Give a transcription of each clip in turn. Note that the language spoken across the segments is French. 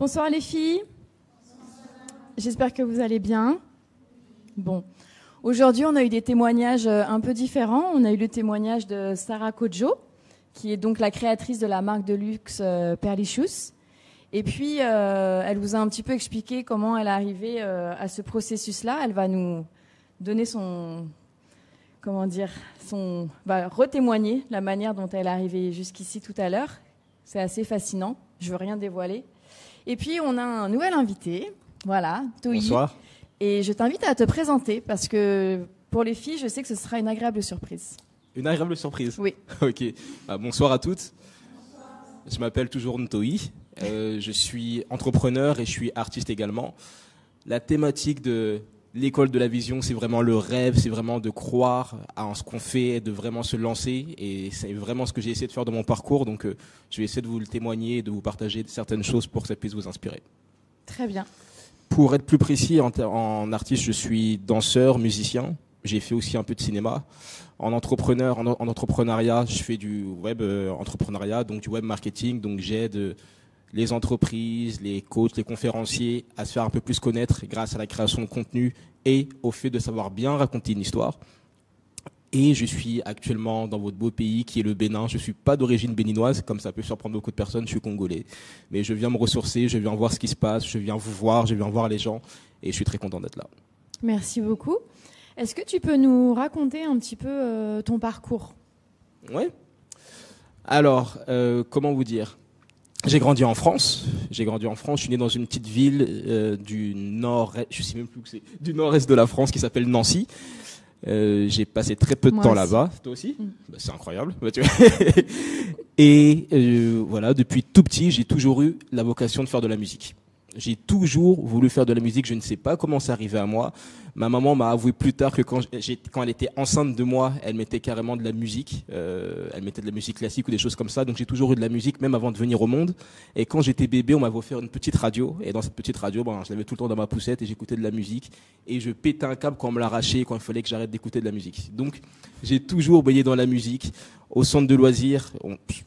Bonsoir les filles. J'espère que vous allez bien. Bon. Aujourd'hui, on a eu des témoignages euh, un peu différents. On a eu le témoignage de Sarah Kojo, qui est donc la créatrice de la marque de luxe euh, Perlicious. Et puis, euh, elle vous a un petit peu expliqué comment elle est arrivée à ce processus-là. Elle va nous donner son, comment dire, son, va retémoigner la manière dont elle est arrivée jusqu'ici tout à l'heure. C'est assez fascinant. Je veux rien dévoiler. Et puis, on a un nouvel invité. Voilà, Toi. Bonsoir. Et je t'invite à te présenter parce que pour les filles, je sais que ce sera une agréable surprise. Une agréable surprise Oui. ok. Bah, bonsoir à toutes. Je m'appelle toujours Ntoi. Euh, je suis entrepreneur et je suis artiste également. La thématique de l'école de la vision, c'est vraiment le rêve, c'est vraiment de croire en ce qu'on fait, de vraiment se lancer. Et c'est vraiment ce que j'ai essayé de faire dans mon parcours. Donc, euh, je vais essayer de vous le témoigner, de vous partager certaines choses pour que ça puisse vous inspirer. Très bien. Pour être plus précis, en, artiste, je suis danseur, musicien. J'ai fait aussi un peu de cinéma. En entrepreneur, en, entrepreneuriat, je fais du web euh, entrepreneuriat, donc du web marketing. Donc j'aide les entreprises, les coachs, les conférenciers à se faire un peu plus connaître grâce à la création de contenu et au fait de savoir bien raconter une histoire. Et je suis actuellement dans votre beau pays qui est le Bénin. Je ne suis pas d'origine béninoise, comme ça peut surprendre beaucoup de personnes, je suis congolais. Mais je viens me ressourcer, je viens voir ce qui se passe, je viens vous voir, je viens voir les gens et je suis très content d'être là. Merci beaucoup. Est-ce que tu peux nous raconter un petit peu euh, ton parcours? Oui. Alors, euh, comment vous dire? J'ai grandi en France. J'ai grandi en France. Je suis né dans une petite ville euh, du nord, je sais même plus où c'est, du nord-est de la France qui s'appelle Nancy. Euh, j'ai passé très peu de temps là-bas. Toi aussi mm. bah, C'est incroyable. Bah, et euh, voilà, depuis tout petit, j'ai toujours eu la vocation de faire de la musique. J'ai toujours voulu faire de la musique. Je ne sais pas comment c'est arrivé à moi. Ma maman m'a avoué plus tard que quand, elle était enceinte de moi, elle mettait carrément de la musique. Euh, elle mettait de la musique classique ou des choses comme ça. Donc j'ai toujours eu de la musique, même avant de venir au monde. Et quand j'étais bébé, on m'avait offert une petite radio. Et dans cette petite radio, ben, je l'avais tout le temps dans ma poussette et j'écoutais de la musique. Et je pétais un câble quand on me l'arrachait, quand il fallait que j'arrête d'écouter de la musique. Donc j'ai toujours baigné dans la musique au centre de loisirs,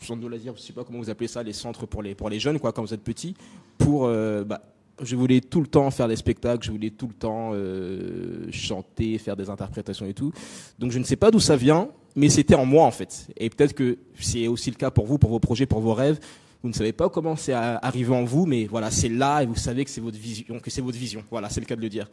centre de loisirs, je sais pas comment vous appelez ça, les centres pour les pour les jeunes quoi, quand vous êtes petit, pour euh, bah, je voulais tout le temps faire des spectacles, je voulais tout le temps euh, chanter, faire des interprétations et tout. Donc je ne sais pas d'où ça vient, mais c'était en moi en fait. Et peut-être que c'est aussi le cas pour vous, pour vos projets, pour vos rêves. Vous ne savez pas comment c'est arrivé en vous, mais voilà, c'est là et vous savez que c'est votre vision, que c'est votre vision. Voilà, c'est le cas de le dire.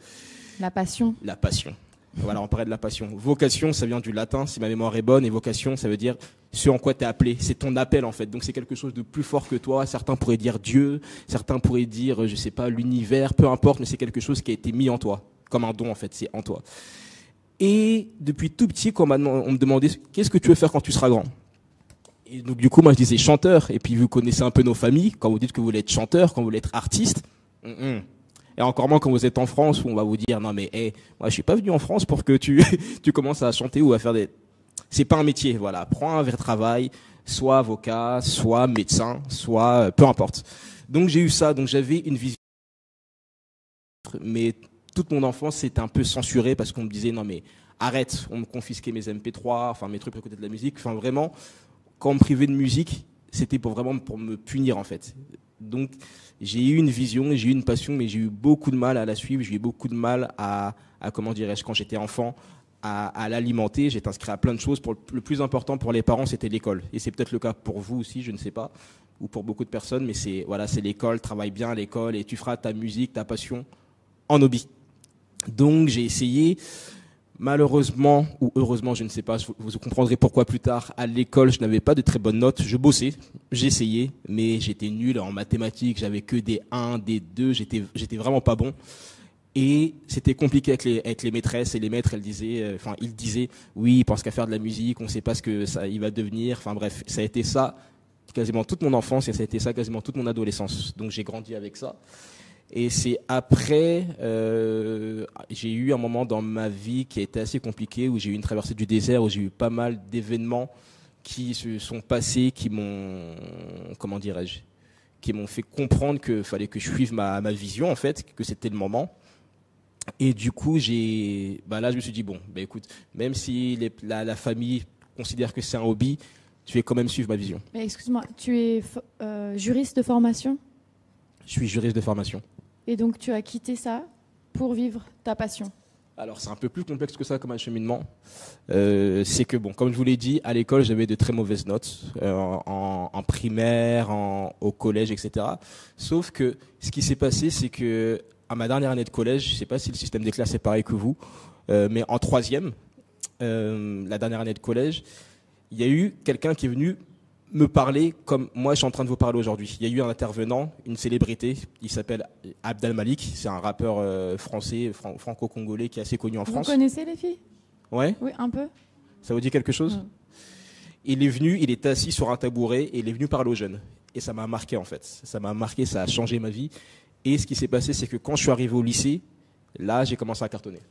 La passion. La passion. Voilà, on parlait de la passion. Vocation, ça vient du latin, si ma mémoire est bonne, et vocation, ça veut dire ce en quoi tu es appelé. C'est ton appel, en fait. Donc c'est quelque chose de plus fort que toi. Certains pourraient dire Dieu, certains pourraient dire, je sais pas, l'univers, peu importe, mais c'est quelque chose qui a été mis en toi. Comme un don, en fait, c'est en toi. Et depuis tout petit, quand on me demandait qu'est-ce que tu veux faire quand tu seras grand? Et donc du coup, moi je disais chanteur. Et puis vous connaissez un peu nos familles. Quand vous dites que vous voulez être chanteur, quand vous voulez être artiste. Et encore moins quand vous êtes en France où on va vous dire non mais hey, moi je suis pas venu en France pour que tu tu commences à chanter ou à faire des c'est pas un métier voilà. Prends un vrai travail soit avocat soit médecin soit euh, peu importe. Donc j'ai eu ça. Donc j'avais une vision mais toute mon enfance c'était un peu censuré parce qu'on me disait non mais arrête on me confisquait mes MP3 enfin mes trucs à côté de la musique. Enfin vraiment quand on me privait de musique c'était pour vraiment pour me punir en fait. Donc j'ai eu une vision, j'ai eu une passion, mais j'ai eu beaucoup de mal à la suivre. J'ai eu beaucoup de mal à, comment dirais-je, quand j'étais enfant, à, l'alimenter. J'étais inscrit à plein de choses. Le plus important pour les parents, c'était l'école. Et c'est peut-être le cas pour vous aussi, je ne sais pas, ou pour beaucoup de personnes. Mais c'est voilà, c'est l'école. Travaille bien à l'école et tu feras ta musique, ta passion en hobby. Donc j'ai essayé Malheureusement ou heureusement, je ne sais pas, vous comprendrez pourquoi plus tard. À l'école, je n'avais pas de très bonnes notes. Je bossais, j'essayais, mais j'étais nul en mathématiques. J'avais que des 1, des 2. J'étais, vraiment pas bon. Et c'était compliqué avec les, avec les maîtresses et les maîtres. Elles disaient, euh, enfin, ils disaient, oui, il pense qu'à faire de la musique. On ne sait pas ce que ça, il va devenir. Enfin bref, ça a été ça quasiment toute mon enfance et ça a été ça quasiment toute mon adolescence. Donc j'ai grandi avec ça. Et c'est après, euh, j'ai eu un moment dans ma vie qui a été assez compliqué, où j'ai eu une traversée du désert, où j'ai eu pas mal d'événements qui se sont passés, qui m'ont, comment dirais-je, qui m'ont fait comprendre qu'il fallait que je suive ma, ma vision, en fait, que c'était le moment. Et du coup, j'ai, bah là, je me suis dit, bon, bah écoute, même si la, la, famille considère que c'est un hobby, je vais quand même suivre ma vision. Mais excuse-moi, tu es euh, juriste de formation? Je suis juriste de formation. Et donc tu as quitté ça pour vivre ta passion alors c'est un peu plus complexe que ça comme acheminement. Euh, c'est que bon, comme je vous l'ai dit, à l'école j'avais de très mauvaises notes euh, en, primaire, en, au collège, etc. Sauf que ce qui s'est passé, c'est que à ma dernière année de collège, je ne sais pas si le système des classes est pareil que vous, euh, mais en troisième, la dernière année de collège, il y a eu quelqu'un qui est venu me parler comme moi je suis en train de vous parler aujourd'hui. Il y a eu un intervenant, une célébrité, il s'appelle Abdel Malik, c'est un rappeur euh, français, franco-congolais qui est assez connu en France. Vous connaissez les filles? Ouais. Oui, un peu. Ça vous dit quelque chose? Il est venu, il est assis sur un tabouret et il est venu parler aux jeunes. Et ça m'a marqué en fait. Ça m'a marqué, ça a changé ma vie. Et ce qui s'est passé, c'est que quand je suis arrivé au lycée, là j'ai commencé à cartonner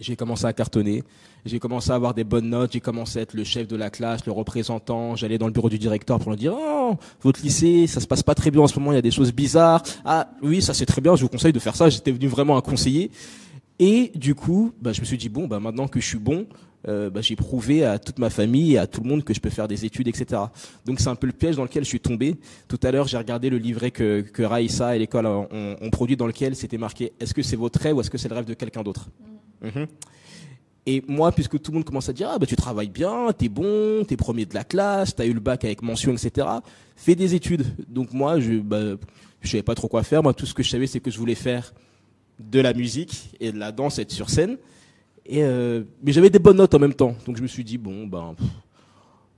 j'ai commencé à cartonner. J'ai commencé à avoir des bonnes notes. J'ai commencé à être le chef de la classe, le représentant. J'allais dans le bureau du directeur pour lui dire Oh, votre lycée, ça se passe pas très bien en ce moment. Il y a des choses bizarres. Ah oui, ça c'est très bien. Je vous conseille de faire ça. J'étais venu vraiment un conseiller. Et du coup, bah, je me suis dit bon, bah, maintenant que je suis bon, euh, bah, j'ai prouvé à toute ma famille et à tout le monde que je peux faire des études, etc. Donc c'est un peu le piège dans lequel je suis tombé. Tout à l'heure, j'ai regardé le livret que, que Raïssa et l'école ont, ont, produit dans lequel c'était marqué Est-ce que c'est votre rêve ou est-ce que c'est le rêve de quelqu'un d'autre? Mhm. Et moi, puisque tout le monde commence à dire, ah bah tu travailles bien, t'es bon, t'es premier de la classe, t'as eu le bac avec mention, etc. Fais des études. Donc moi, je, bah, je savais pas trop quoi faire. Moi, tout ce que je savais, c'est que je voulais faire de la musique et de la danse, être sur scène. Et euh, mais j'avais des bonnes notes en même temps. Donc je me suis dit, bon, ben,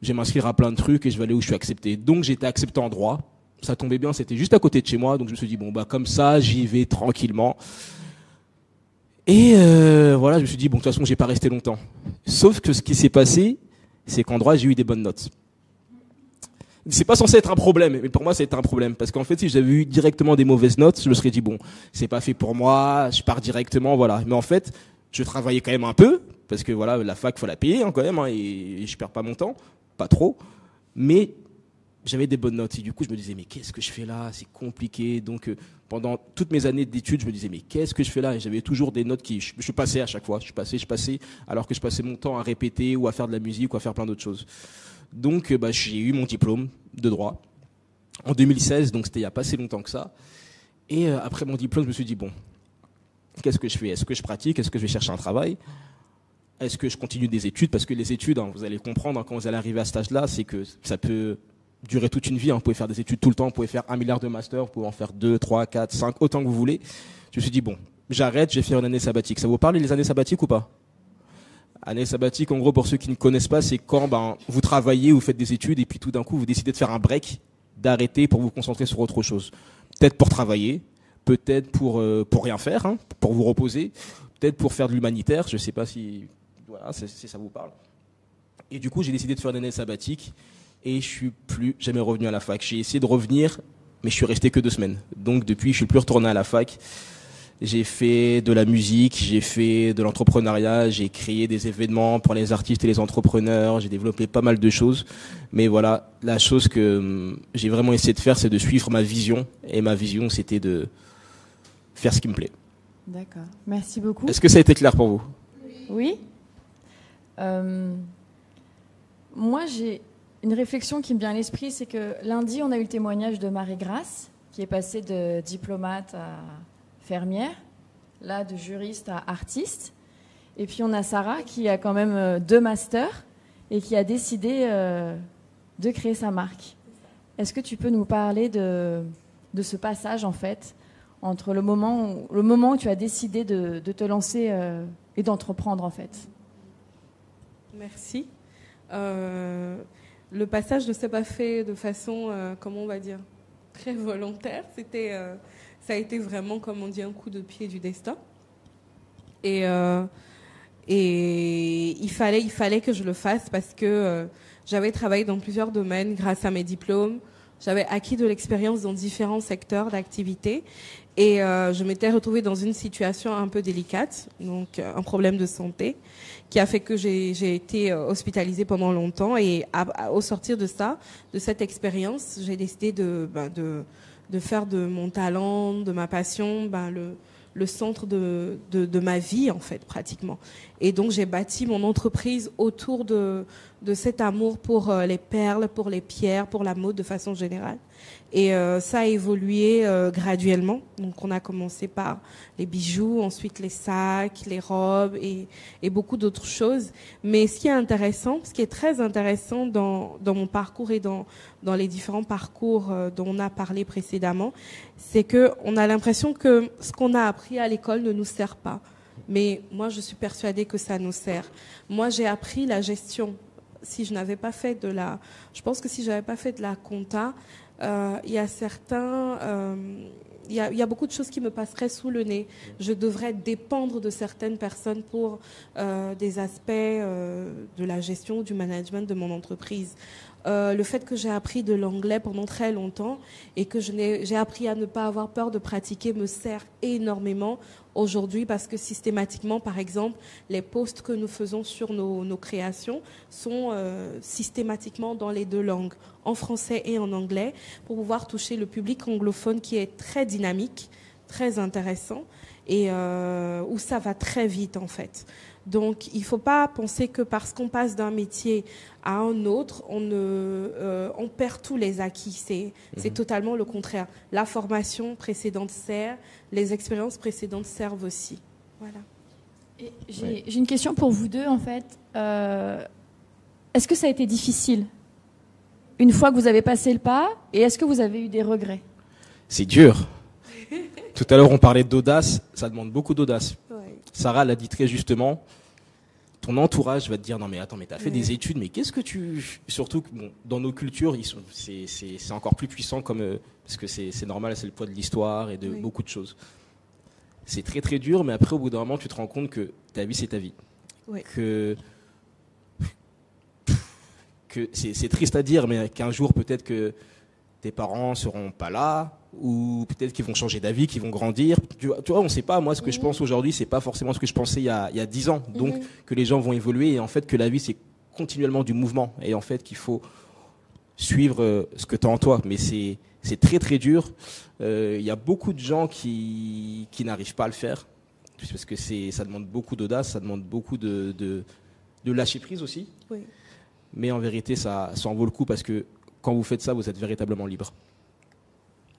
je vais m'inscrire à plein de trucs et je vais aller où je suis accepté. Donc j'étais accepté en droit. Ça tombait bien, c'était juste à côté de chez moi. Donc je me suis dit, bon, bah comme ça, j'y vais tranquillement. Et euh, voilà, je me suis dit, bon, de toute façon, j'ai pas resté longtemps. Sauf que ce qui s'est passé, c'est qu'en droit, j'ai eu des bonnes notes. C'est pas censé être un problème, mais pour moi, c'est un problème. Parce qu'en fait, si j'avais eu directement des mauvaises notes, je me serais dit, bon, c'est pas fait pour moi, je pars directement, voilà. Mais en fait, je travaillais quand même un peu, parce que voilà, la fac, faut la payer hein, quand même, hein, et je perds pas mon temps, pas trop. Mais j'avais des bonnes notes. Et du coup, je me disais, mais qu'est-ce que je fais là? C'est compliqué. Donc, euh, pendant toutes mes années d'études, je me disais, mais qu'est-ce que je fais là? Et j'avais toujours des notes qui. Je, passais à chaque fois. Je passais, je passais, alors que je passais mon temps à répéter ou à faire de la musique ou à faire plein d'autres choses. Donc, euh, bah, j'ai eu mon diplôme de droit en 2016. Donc, c'était il n'y a pas si longtemps que ça. Et euh, après mon diplôme, je me suis dit, bon, qu'est-ce que je fais? Est-ce que je pratique? Est-ce que je vais chercher un travail? Est-ce que je continue des études? Parce que les études, hein, vous allez comprendre hein, quand vous allez arriver à cet âge-là, c'est que ça peut durer toute une vie. Hein. Vous pouvez faire des études tout le temps, vous pouvez faire un milliard de masters, vous pouvez en faire deux, trois, quatre, cinq, autant que vous voulez. Je me suis dit, bon, j'arrête, j'ai fait une année sabbatique. Ça vous parle les années sabbatiques ou pas? Année sabbatique, en gros, pour ceux qui ne connaissent pas, c'est quand ben, vous travaillez, vous faites des études, et puis tout d'un coup, vous décidez de faire un break, d'arrêter pour vous concentrer sur autre chose. Peut-être pour travailler, peut-être pour, euh, pour rien faire, hein, pour vous reposer, peut-être pour faire de l'humanitaire, je ne sais pas si, voilà, si ça vous parle. Et du coup, j'ai décidé de faire une année sabbatique et je suis plus jamais revenu à la fac. J'ai essayé de revenir, mais je suis resté que deux semaines. Donc depuis, je suis plus retourné à la fac. J'ai fait de la musique, j'ai fait de l'entrepreneuriat, j'ai créé des événements pour les artistes et les entrepreneurs, j'ai développé pas mal de choses. Mais voilà, la chose que hum, j'ai vraiment essayé de faire, c'est de suivre ma vision. Et ma vision, c'était de faire ce qui me plaît. D'accord. Merci beaucoup. Est-ce que ça a été clair pour vous? Oui. Euh, moi, j'ai une réflexion qui me vient à l'esprit, c'est que lundi, on a eu le témoignage de Marie-Grace, qui est passée de diplomate à fermière, là de juriste à artiste. Et puis on a Sarah, qui a quand même euh, deux masters et qui a décidé euh, de créer sa marque. Est-ce que tu peux nous parler de, ce passage, en fait, entre le moment où, le moment où tu as décidé de, te lancer euh, et d'entreprendre, en fait? Merci le passage ne s'est pas fait de façon, euh, comment on va dire, très volontaire. C'était, euh, ça a été vraiment, comme on dit, un coup de pied du destin. Et, euh, et il, fallait, il fallait que je le fasse parce que j'avais travaillé dans plusieurs domaines grâce à mes diplômes. J'avais acquis de l'expérience dans différents secteurs d'activité et je m'étais retrouvée dans une situation un peu délicate, donc un problème de santé qui a fait que j'ai été euh, hospitalisée pendant longtemps. Et au sortir de ça, de cette expérience, j'ai décidé de, ben, faire de mon talent, de ma passion, ben, le, centre de, ma vie, en fait, pratiquement. Et donc, j'ai bâti mon entreprise autour de, de cet amour pour euh, les perles, pour les pierres, pour la mode de façon générale. Et euh, ça a évolué euh, graduellement. Donc on a commencé par les bijoux, ensuite les sacs, les robes et, et beaucoup d'autres choses. Mais ce qui est intéressant, ce qui est très intéressant dans, dans mon parcours et dans, dans les différents parcours dont on a parlé précédemment, c'est que on a l'impression que ce qu'on a appris à l'école ne nous sert pas. Mais moi, je suis persuadée que ça nous sert. Moi, j'ai appris la gestion si je n'avais pas fait de la, je pense que si j'avais pas fait de la compta, euh, il y a certains, euh, il y, a, beaucoup de choses qui me passeraient sous le nez. Je devrais dépendre de certaines personnes pour euh, des aspects de la gestion, du management de mon entreprise. Euh, le fait que j'ai appris de l'anglais pendant très longtemps et que j'ai appris à ne pas avoir peur de pratiquer me sert énormément aujourd'hui parce que systématiquement, par exemple, les posts que nous faisons sur nos, nos créations sont euh, systématiquement dans les deux langues, en français et en anglais, pour pouvoir toucher le public anglophone qui est très dynamique, très intéressant et euh, où ça va très vite en fait. Donc, il ne faut pas penser que parce qu'on passe d'un métier à un autre, on, ne, euh, on perd tous les acquis. C'est mmh. totalement le contraire. La formation précédente sert, les expériences précédentes servent aussi. Voilà. J'ai ouais. une question pour vous deux, en fait. Euh, est-ce que ça a été difficile une fois que vous avez passé le pas Et est-ce que vous avez eu des regrets? C'est dur. Tout à l'heure, on parlait d'audace. Ça demande beaucoup d'audace. Sarah l'a dit très justement. Ton entourage va te dire non mais attends mais t'as fait des études mais qu'est-ce que tu surtout que bon, dans nos cultures ils sont c'est c'est encore plus puissant comme euh, parce que c'est c'est normal c'est le poids de l'histoire et de oui. beaucoup de choses. C'est très très dur mais après au bout d'un moment tu te rends compte que ta vie c'est ta vie. Oui. Que que c'est triste à dire mais qu'un jour peut-être que tes parents seront pas là ou peut-être qu'ils vont changer d'avis, qu'ils vont grandir. Tu vois, on ne sait pas. Moi, ce que mmh. je pense aujourd'hui, c'est pas forcément ce que je pensais il y a, il y a 10 ans. Donc, mmh. que les gens vont évoluer et en fait que la vie, c'est continuellement du mouvement et en fait qu'il faut suivre euh, ce que tu as en toi. Mais c'est c'est très très dur. Euh, il y a beaucoup de gens qui qui n'arrivent pas à le faire parce que c'est ça demande beaucoup d'audace, ça demande beaucoup de, de de lâcher prise aussi. Oui. Mais en vérité, ça, ça en vaut le coup parce que quand vous faites ça, vous êtes véritablement libre.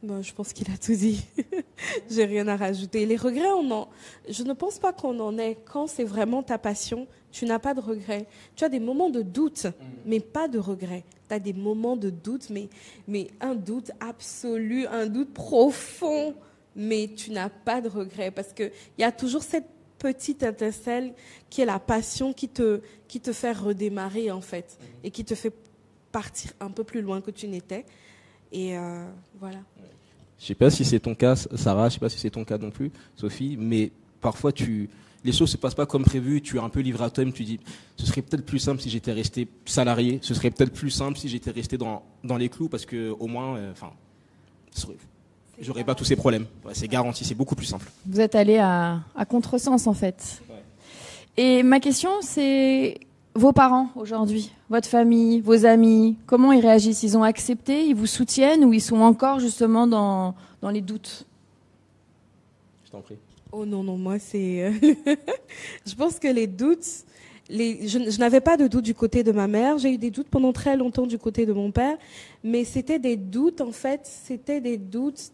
Bon, je pense qu'il a tout dit. J'ai rien à rajouter. Les regrets, on en... je ne pense pas qu'on en ait. Quand c'est vraiment ta passion, tu n'as pas de regrets. Tu as des moments de doute, mmh. mais pas de regrets. Tu as des moments de doute, mais, mais un doute absolu, un doute profond, mais tu n'as pas de regrets parce qu'il y a toujours cette petite étincelle qui est la passion qui te, qui te fait redémarrer en fait et qui te fait partir un peu plus loin que tu n'étais. Et euh, voilà. Je sais pas si c'est ton cas, Sarah, je sais pas si c'est ton cas non plus, Sophie, mais parfois tu, les choses se passent pas comme prévu, tu es un peu livré à toi-même, tu dis, ce serait peut-être plus simple si j'étais resté salarié, ce serait peut-être plus simple si j'étais resté dans, dans les clous parce que au moins, enfin, euh, j'aurais pas tous ces problèmes. Ouais, c'est garanti, c'est beaucoup plus simple. Vous êtes allé à, à contresens en fait. Ouais. Et ma question, c'est vos parents aujourd'hui, votre famille, vos amis, comment ils réagissent? Ils ont accepté, ils vous soutiennent ou ils sont encore justement dans, dans les doutes? Je t'en prie. Oh non, non, moi c'est... je pense que les doutes... Les... Je, je n'avais pas de doute du côté de ma mère, j'ai eu des doutes pendant très longtemps du côté de mon père, mais c'était des doutes, en fait, c'était des doutes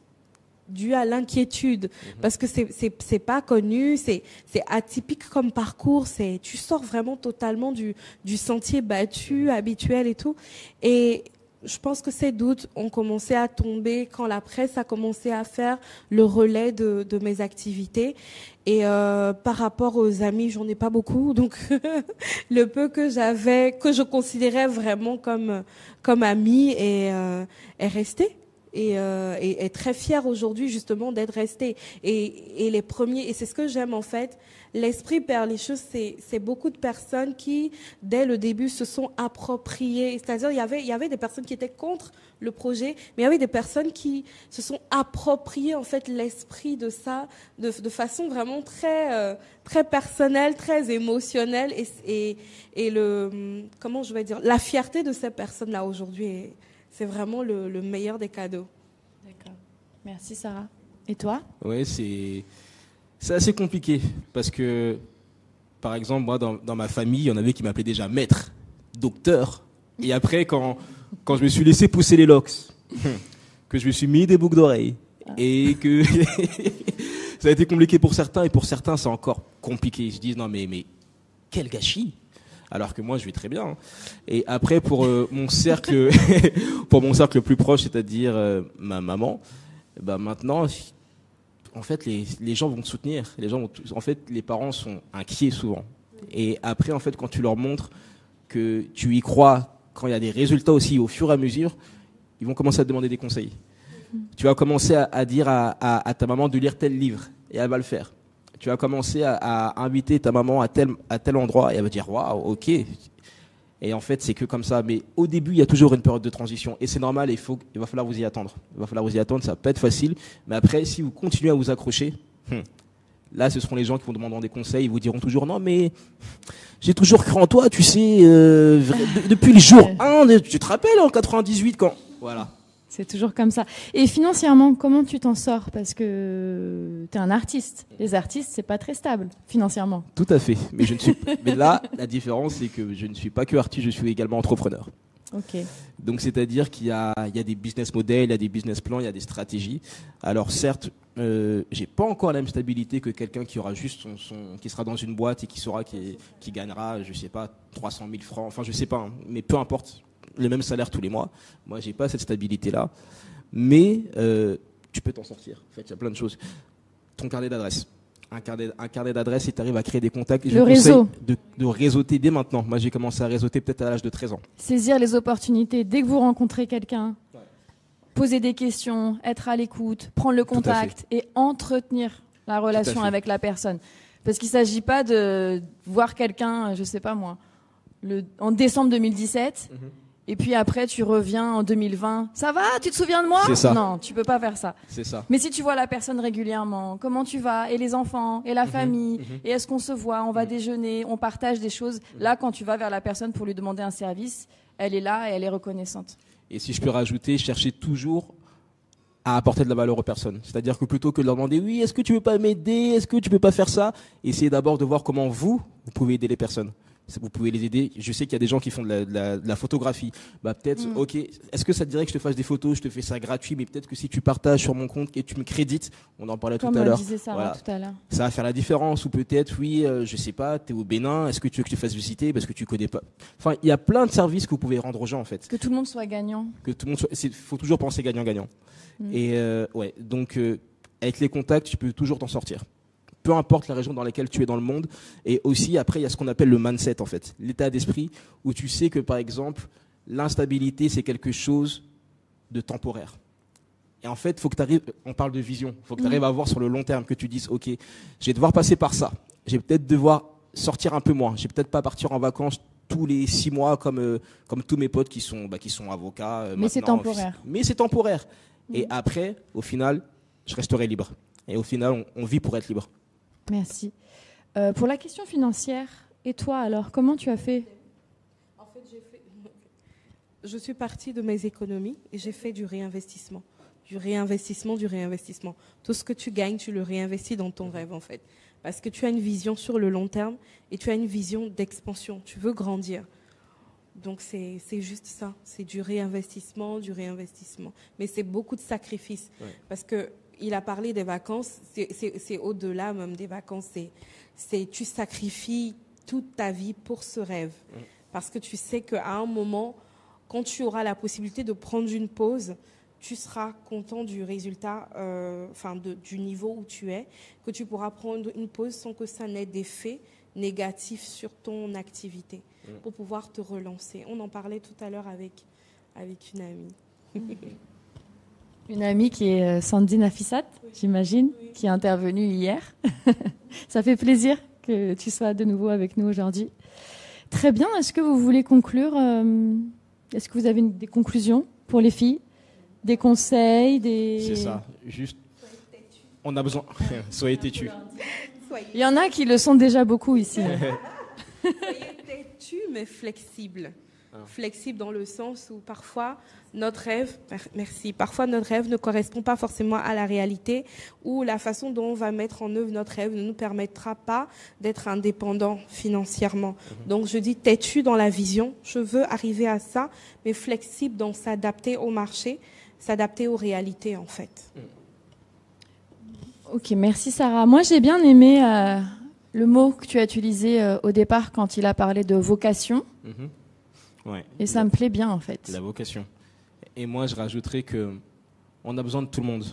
dû à l'inquiétude. Mmh. parce que c'est c'est pas connu c'est c'est atypique comme parcours c'est tu sors vraiment totalement du du sentier battu habituel et tout. Et je pense que ces doutes ont commencé à tomber quand la presse a commencé à faire le relais de, de mes activités. Et euh, par rapport aux amis, j'en ai pas beaucoup, donc le peu que j'avais, que je considérais vraiment comme comme amis, est, euh, est resté et, euh, très fière aujourd'hui justement d'être restée. Et, les premiers, et c'est ce que j'aime en fait, l'esprit les choses, c'est beaucoup de personnes qui, dès le début, se sont appropriées. C'est-à-dire, il y avait, il y avait des personnes qui étaient contre le projet, mais il y avait des personnes qui se sont appropriées en fait l'esprit de ça de, de, façon vraiment très, euh, très personnelle, très émotionnelle. Et, et, et le, comment je vais dire, la fierté de ces personnes-là aujourd'hui est c'est vraiment le, le, meilleur des cadeaux. D'accord. Merci Sarah. Et toi? Oui, c'est c'est assez compliqué parce que par exemple moi dans, dans ma famille, il y en avait qui m'appelaient déjà maître. docteur. Et après, quand, quand je me suis laissé pousser les locks, que je me suis mis des boucles d'oreilles, et que ça a été compliqué pour certains, et pour certains, c'est encore compliqué. Ils se disent, non, mais, mais quel gâchis alors que moi je vais très bien. Et après pour euh, mon cercle, pour mon cercle le plus proche, c'est-à-dire euh, ma maman, bah maintenant, en fait les, gens vont te soutenir. Les gens en fait les parents sont inquiets souvent. Et après en fait quand tu leur montres que tu y crois, quand il y a des résultats aussi au fur et à mesure, ils vont commencer à te demander des conseils. Tu vas commencer à, dire à, à ta maman de lire tel livre et elle va le faire tu vas commencer à, inviter ta maman à tel, endroit et elle va dire waouh, ok. Et en fait, c'est que comme ça. Mais au début, il y a toujours une période de transition et c'est normal. il va falloir vous y attendre. Il va falloir vous y attendre. Ça va pas être facile. Mais après, si vous continuez à vous accrocher, hmm, là, ce seront les gens qui vont demander des conseils. Ils vous diront toujours non, mais j'ai toujours cru en toi. Tu sais, euh, depuis le jour 1, tu te rappelles en 98 quand, voilà. C'est toujours comme ça. Et financièrement, comment tu t'en sors? Parce que tu es un artiste. Les artistes, c'est pas très stable financièrement. Tout à fait. Mais, je ne suis... Mais là, la différence, c'est que je ne suis pas que artiste, je suis également entrepreneur. Ok. Donc, c'est-à-dire qu'il y a, il y a des business models, il y a des business plans, il y a des stratégies. Alors, certes, euh, j'ai pas encore la même stabilité que quelqu'un qui aura juste son, son, qui sera dans une boîte et qui saura qui, qui gagnera, je sais pas, 300 000 francs. Enfin, je sais pas, hein. mais peu importe le même salaire tous les mois. Moi, j'ai pas cette stabilité-là. Mais euh, tu peux t'en sortir. En fait, il y a plein de choses. Ton carnet d'adresse. Un carnet, un carnet d'adresse, si tu arrives à créer des contacts, le réseau. De, de, réseauter dès maintenant. Moi, j'ai commencé à réseauter peut-être à l'âge de 13 ans. Saisir les opportunités. Dès que vous rencontrez quelqu'un, ouais. poser des questions, être à l'écoute, prendre le contact et entretenir la relation avec la personne. Parce qu'il ne s'agit pas de voir quelqu'un, je sais pas moi, le, en décembre 2017. Mm -hmm et puis après tu reviens en 2020. Ça va? Tu te souviens de moi? Ça. Non, tu peux pas faire ça. C'est ça. Mais si tu vois la personne régulièrement, comment tu vas? Et les enfants? Et la Mhm, famille? Mhm. Et est-ce qu'on se voit? On va déjeuner On partage des choses. Là, quand tu vas vers la personne pour lui demander un service, elle est là et elle est reconnaissante. Et si je peux rajouter, chercher toujours à apporter de la valeur aux personnes. C'est-à-dire que plutôt que de leur demander oui, est-ce que tu veux pas m'aider? Est-ce que tu peux pas faire ça? Essayez d'abord de voir comment vous, vous pouvez aider les personnes vous pouvez les aider. Je sais qu'il y a des gens qui font de la, de la, de la photographie. Bah peut-être, Mm. ok. Est-ce que ça te dirait que je te fasse des photos Je te fais ça gratuit, mais peut-être que si tu partages sur mon compte et tu me crédites, on en parlait Comme tout à l'heure. Voilà. tout à l'heure. Ça va faire la différence. Ou peut-être, oui, euh, je sais pas, t'es au Bénin. Est-ce que tu veux que je te fasse visiter parce que tu connais pas? Enfin, il y a plein de services que vous pouvez rendre aux gens en fait. Que tout le monde soit gagnant. Que tout le monde, soit... faut toujours penser gagnant-gagnant. Mm. Et euh, ouais, donc euh, avec les contacts, tu peux toujours t'en sortir peu importe la région dans laquelle tu es dans le monde. Et aussi, après, il y a ce qu'on appelle le mindset, en fait. L'état d'esprit où tu sais que, par exemple, l'instabilité, c'est quelque chose de temporaire. Et en fait, faut que tu arrives, on parle de vision, faut que tu arrives à voir sur le long terme, que tu dises, OK, je vais devoir passer par ça. Je vais peut-être devoir sortir un peu moins. Je vais peut-être pas partir en vacances tous les six mois comme, euh, comme tous mes potes qui sont, bah, qui sont avocats. euh, Mais c'est temporaire. Mais c'est temporaire. Et après, au final, je resterai libre. Et au final, on, on vit pour être libre. Merci. Euh, pour la question financière, et toi alors, comment tu as fait? En fait, j'ai fait. Je suis partie de mes économies et j'ai fait du réinvestissement. Du réinvestissement, du réinvestissement. Tout ce que tu gagnes, tu le réinvestis dans ton rêve, en fait. Parce que tu as une vision sur le long terme et tu as une vision d'expansion. Tu veux grandir. Donc, c'est c'est juste ça. C'est du réinvestissement, du réinvestissement. Mais c'est beaucoup de sacrifices. Ouais. Parce que il a parlé des vacances. C'est- au-delà même des vacances. C'est c'est tu sacrifies toute ta vie pour ce rêve. Parce que tu sais qu'à un moment, quand tu auras la possibilité de prendre une pause, tu seras content du résultat, euh, enfin de- du niveau où tu es, que tu pourras prendre une pause sans que ça n'ait d'effet négatif sur ton activité, pour pouvoir te relancer. On en parlait tout à l'heure avec, avec une amie. Une amie qui est euh, Sandy Nafissat, j'imagine, qui est intervenue hier. Ça fait plaisir que tu sois de nouveau avec nous aujourd'hui. Très bien. Est-ce que vous voulez conclure euh, Est-ce que vous avez une- des conclusions pour les filles? Des conseils des... C'est ça. Juste. On a besoin. Soyez têtu. Il y en a qui le sont déjà beaucoup ici. Soyez têtu mais flexible. Flexible dans le sens où parfois notre rêve, merci, parfois notre rêve ne correspond pas forcément à la réalité ou la façon dont on va mettre en œuvre notre rêve ne nous permettra pas d'être indépendant financièrement. Mhm. Donc je dis têtu dans la vision, je veux arriver à ça, mais flexible dans s'adapter au marché, s'adapter aux réalités en fait. Ok, merci Sarah. Moi j'ai bien aimé euh, le mot que tu as utilisé euh, au départ quand il a parlé de vocation. Et ça me plaît bien en fait. La vocation. Et moi, je rajouterais que on a besoin de tout le monde.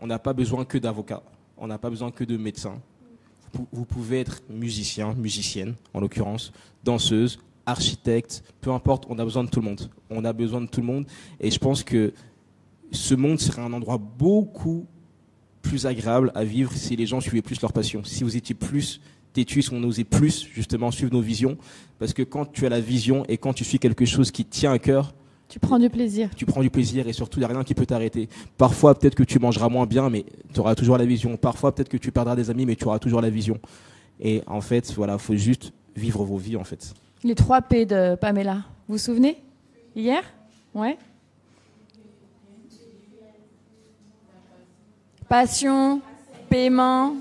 On n'a pas besoin que d'avocats. On n'a pas besoin que de médecins. Vous pouvez être musicien, musicienne, en l'occurrence, danseuse, architecte, peu importe, on a besoin de tout le monde. On a besoin de tout le monde. Et je pense que ce monde serait un endroit beaucoup plus agréable à vivre si les gens suivaient plus leur passion. Si vous étiez plus têtu, si on osait plus justement suivre nos visions. Parce que quand tu as la vision et quand tu suis quelque chose qui tient à cœur, tu prends du plaisir. Tu prends du plaisir et surtout, il n'y a rien qui peut t'arrêter. Parfois, peut-être que tu mangeras moins bien, mais tu auras toujours la vision. Parfois, peut-être que tu perdras des amis, mais tu auras toujours la vision. Et en fait, voilà, faut juste vivre vos vies, en fait. Les trois P de Pamela, vous vous souvenez? Hier? Ouais. Passion, paiement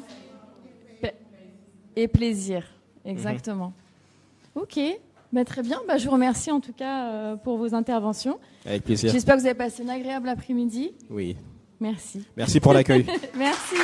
et plaisir. Exactement. Mhm. Ok. Bah, très bien. Bah, je vous remercie en tout cas euh, pour vos interventions. Avec plaisir. J'espère que vous avez passé une agréable après-midi. Oui. Merci. Merci pour l'accueil. Merci.